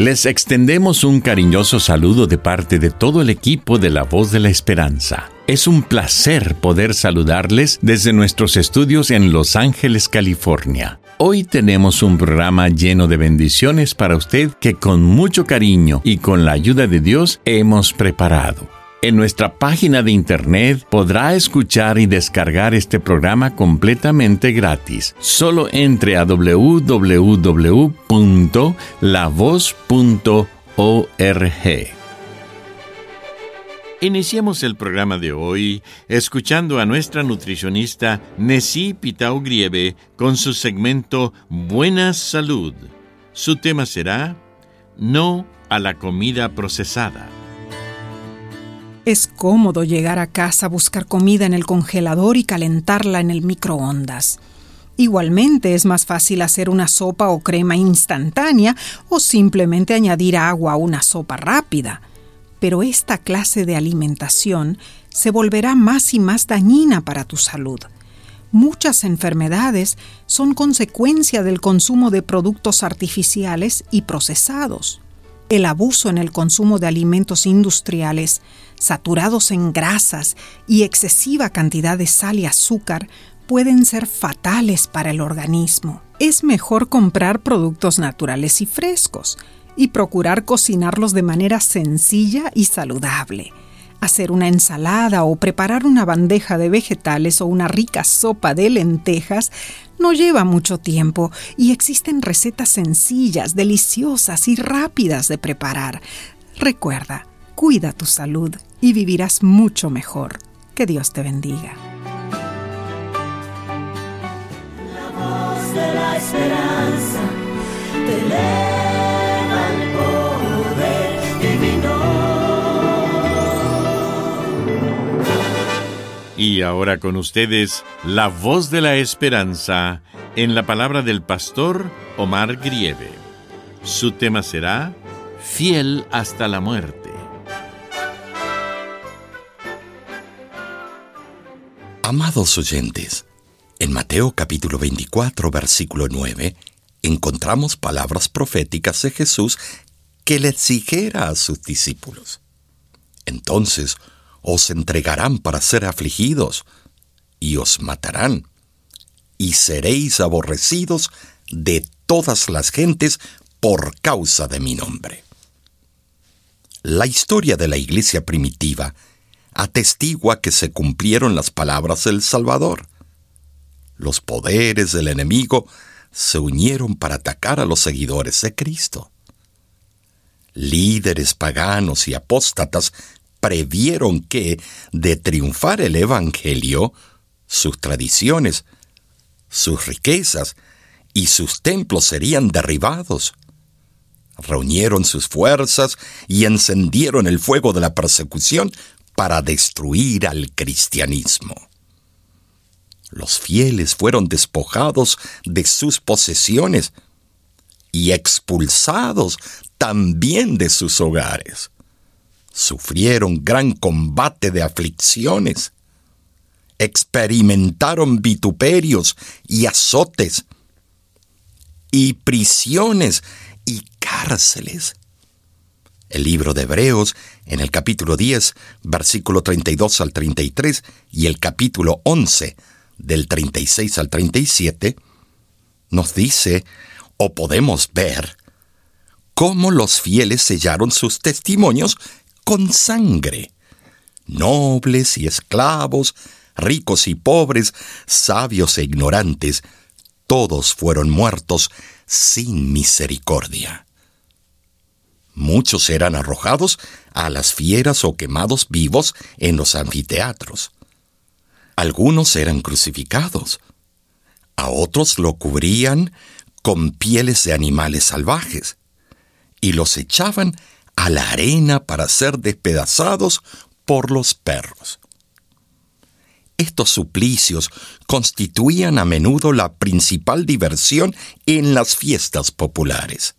Les extendemos un cariñoso saludo de parte de todo el equipo de La Voz de la Esperanza. Es un placer poder saludarles desde nuestros estudios en Los Ángeles, California. Hoy tenemos un programa lleno de bendiciones para usted que con mucho cariño y con la ayuda de Dios hemos preparado. En nuestra página de internet podrá escuchar y descargar este programa completamente gratis. Solo entre a www.lavoz.org. Iniciamos el programa de hoy escuchando a nuestra nutricionista Nessie Pitau Grieve con su segmento Buena Salud. Su tema será No a la comida procesada. Es cómodo llegar a casa, buscar comida en el congelador y calentarla en el microondas. Igualmente es más fácil hacer una sopa o crema instantánea o simplemente añadir agua a una sopa rápida. Pero esta clase de alimentación se volverá más y más dañina para tu salud. Muchas enfermedades son consecuencia del consumo de productos artificiales y procesados. El abuso en el consumo de alimentos industriales saturados en grasas y excesiva cantidad de sal y azúcar pueden ser fatales para el organismo. Es mejor comprar productos naturales y frescos y procurar cocinarlos de manera sencilla y saludable. Hacer una ensalada o preparar una bandeja de vegetales o una rica sopa de lentejas no lleva mucho tiempo y existen recetas sencillas, deliciosas y rápidas de preparar. Recuerda, cuida tu salud y vivirás mucho mejor. Que Dios te bendiga. La voz de la esperanza Y ahora con ustedes, la voz de la esperanza en la palabra del pastor Omar Grieve. Su tema será Fiel hasta la muerte. Amados oyentes, en Mateo capítulo 24, versículo 9, encontramos palabras proféticas de Jesús que le exigera a sus discípulos. Entonces os entregarán para ser afligidos, y os matarán, y seréis aborrecidos de todas las gentes por causa de mi nombre. La historia de la iglesia primitiva atestigua que se cumplieron las palabras del Salvador. Los poderes del enemigo se unieron para atacar a los seguidores de Cristo. Líderes paganos y apóstatas previeron que, de triunfar el Evangelio, sus tradiciones, sus riquezas y sus templos serían derribados. Reunieron sus fuerzas y encendieron el fuego de la persecución para destruir al cristianismo. Los fieles fueron despojados de sus posesiones y expulsados también de sus hogares. Sufrieron gran combate de aflicciones. Experimentaron vituperios y azotes y prisiones y cárceles el libro de Hebreos en el capítulo 10, versículo 32 al 33 y el capítulo 11 del 36 al 37, nos dice o podemos ver cómo los fieles sellaron sus testimonios con sangre. Nobles y esclavos, ricos y pobres, sabios e ignorantes, todos fueron muertos sin misericordia. Muchos eran arrojados a las fieras o quemados vivos en los anfiteatros. Algunos eran crucificados. A otros lo cubrían con pieles de animales salvajes y los echaban a la arena para ser despedazados por los perros. Estos suplicios constituían a menudo la principal diversión en las fiestas populares.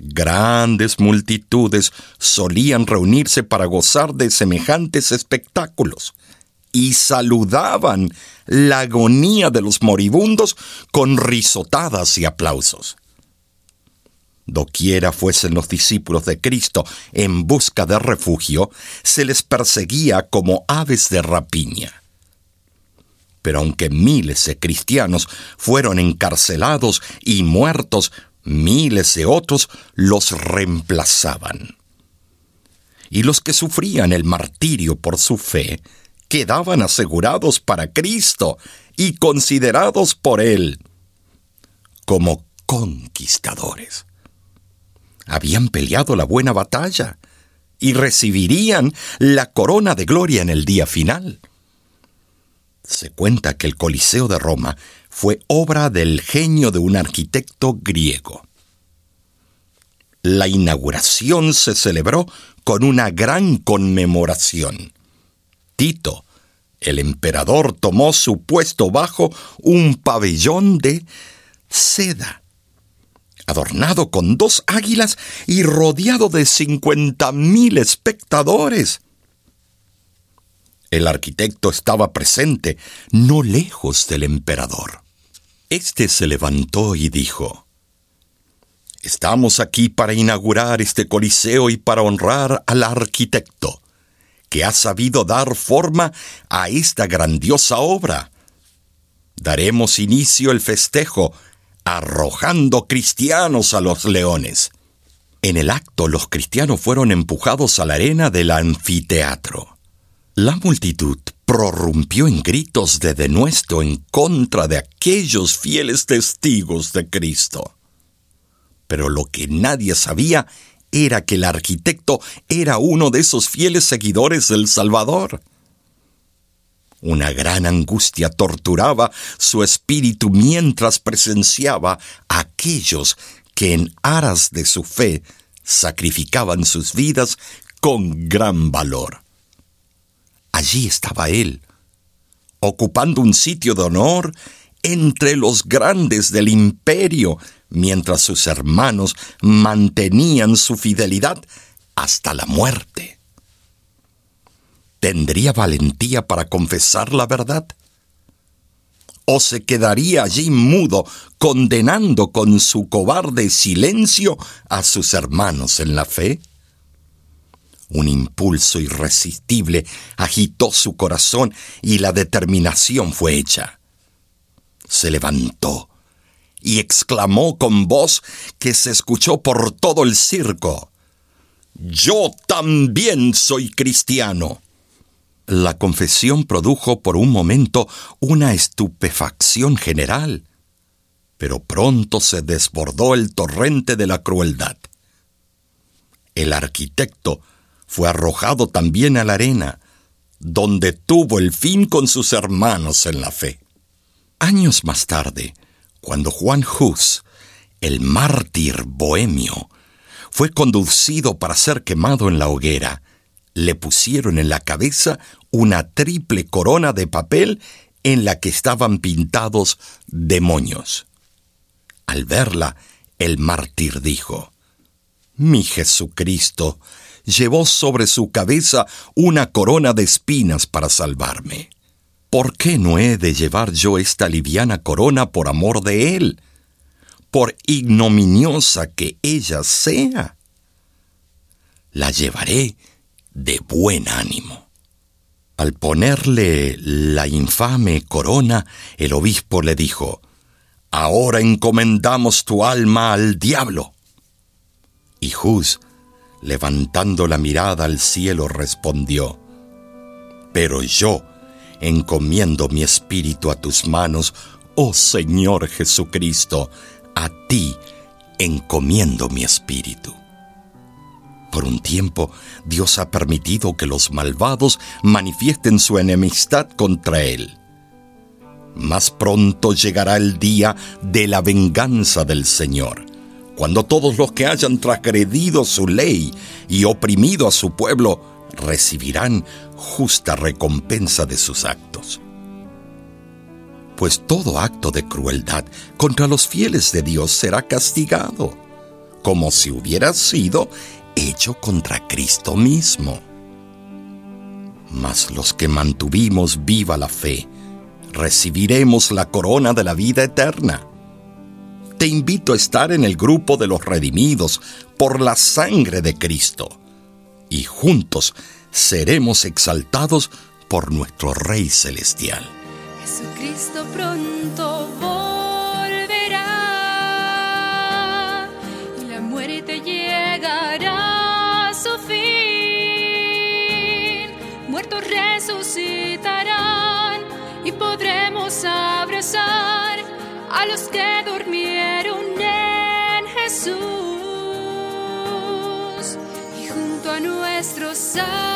Grandes multitudes solían reunirse para gozar de semejantes espectáculos y saludaban la agonía de los moribundos con risotadas y aplausos. Doquiera fuesen los discípulos de Cristo en busca de refugio, se les perseguía como aves de rapiña. Pero aunque miles de cristianos fueron encarcelados y muertos, miles de otros los reemplazaban. Y los que sufrían el martirio por su fe quedaban asegurados para Cristo y considerados por Él como conquistadores habían peleado la buena batalla y recibirían la corona de gloria en el día final. Se cuenta que el Coliseo de Roma fue obra del genio de un arquitecto griego. La inauguración se celebró con una gran conmemoración. Tito, el emperador, tomó su puesto bajo un pabellón de seda adornado con dos águilas y rodeado de cincuenta mil espectadores. El arquitecto estaba presente, no lejos del emperador. Este se levantó y dijo, Estamos aquí para inaugurar este coliseo y para honrar al arquitecto, que ha sabido dar forma a esta grandiosa obra. Daremos inicio al festejo arrojando cristianos a los leones. En el acto los cristianos fueron empujados a la arena del anfiteatro. La multitud prorrumpió en gritos de denuesto en contra de aquellos fieles testigos de Cristo. Pero lo que nadie sabía era que el arquitecto era uno de esos fieles seguidores del Salvador. Una gran angustia torturaba su espíritu mientras presenciaba a aquellos que en aras de su fe sacrificaban sus vidas con gran valor. Allí estaba él, ocupando un sitio de honor entre los grandes del imperio, mientras sus hermanos mantenían su fidelidad hasta la muerte. ¿Tendría valentía para confesar la verdad? ¿O se quedaría allí mudo, condenando con su cobarde silencio a sus hermanos en la fe? Un impulso irresistible agitó su corazón y la determinación fue hecha. Se levantó y exclamó con voz que se escuchó por todo el circo. Yo también soy cristiano. La confesión produjo por un momento una estupefacción general, pero pronto se desbordó el torrente de la crueldad. El arquitecto fue arrojado también a la arena, donde tuvo el fin con sus hermanos en la fe. Años más tarde, cuando Juan Hus, el mártir bohemio, fue conducido para ser quemado en la hoguera, le pusieron en la cabeza una triple corona de papel en la que estaban pintados demonios. Al verla, el mártir dijo, Mi Jesucristo llevó sobre su cabeza una corona de espinas para salvarme. ¿Por qué no he de llevar yo esta liviana corona por amor de Él? Por ignominiosa que ella sea. La llevaré de buen ánimo. Al ponerle la infame corona, el obispo le dijo, Ahora encomendamos tu alma al diablo. Y Juz, levantando la mirada al cielo, respondió, Pero yo encomiendo mi espíritu a tus manos, oh Señor Jesucristo, a ti encomiendo mi espíritu. Por un tiempo, Dios ha permitido que los malvados manifiesten su enemistad contra Él. Más pronto llegará el día de la venganza del Señor, cuando todos los que hayan transgredido su ley y oprimido a su pueblo recibirán justa recompensa de sus actos. Pues todo acto de crueldad contra los fieles de Dios será castigado, como si hubiera sido hecho contra Cristo mismo. Mas los que mantuvimos viva la fe, recibiremos la corona de la vida eterna. Te invito a estar en el grupo de los redimidos por la sangre de Cristo, y juntos seremos exaltados por nuestro Rey Celestial. Jesucristo pronto a los que durmieron en Jesús y junto a nuestro Salvador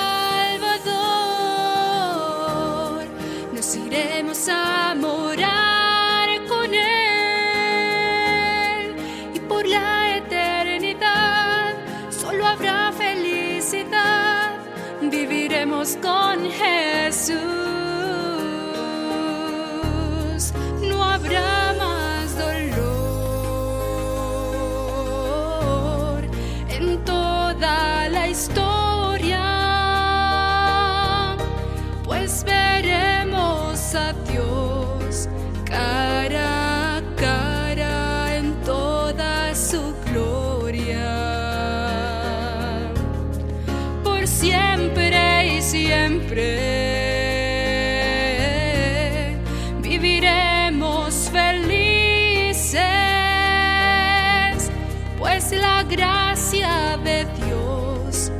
gracia de Dios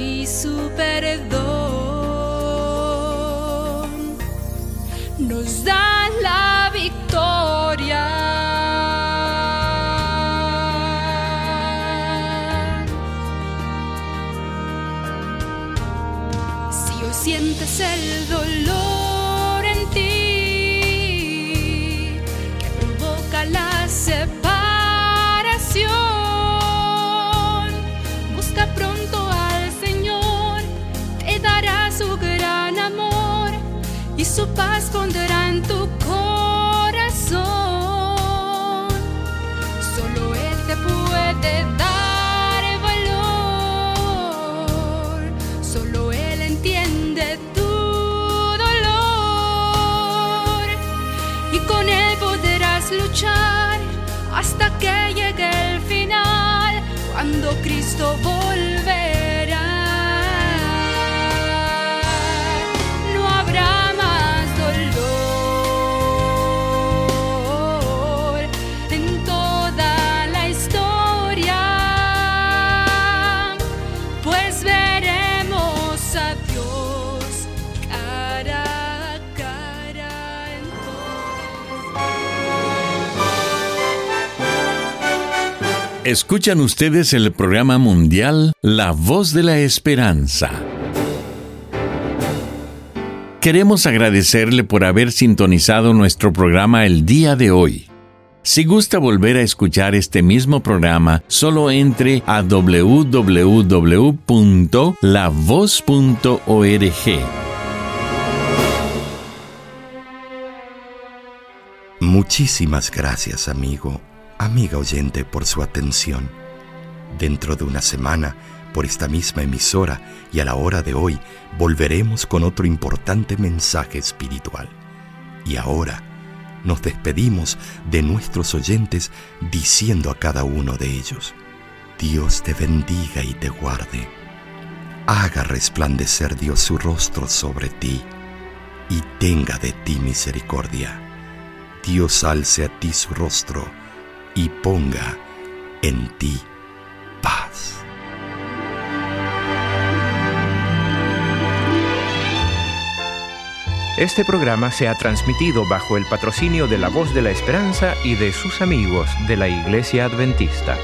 y su perdón nos dan la victoria. Sientes el dolor hasta que llegue el final. Cuando Cristo volverá. Escuchan ustedes el programa mundial La Voz de la Esperanza. Queremos agradecerle por haber sintonizado nuestro programa el día de hoy. Si gusta volver a escuchar este mismo programa, solo entre a www.lavoz.org. Muchísimas gracias, amigo, amiga oyente, por su atención. Dentro de una semana, por esta misma emisora y a la hora de hoy, volveremos con otro importante mensaje espiritual. Y ahora nos despedimos de nuestros oyentes diciendo a cada uno de ellos, Dios te bendiga y te guarde. Haga resplandecer Dios su rostro sobre ti y tenga de ti misericordia. Dios alce a ti su rostro y ponga en ti paz. Este programa se ha transmitido bajo el patrocinio de la Voz de la Esperanza y de sus amigos de la Iglesia Adventista.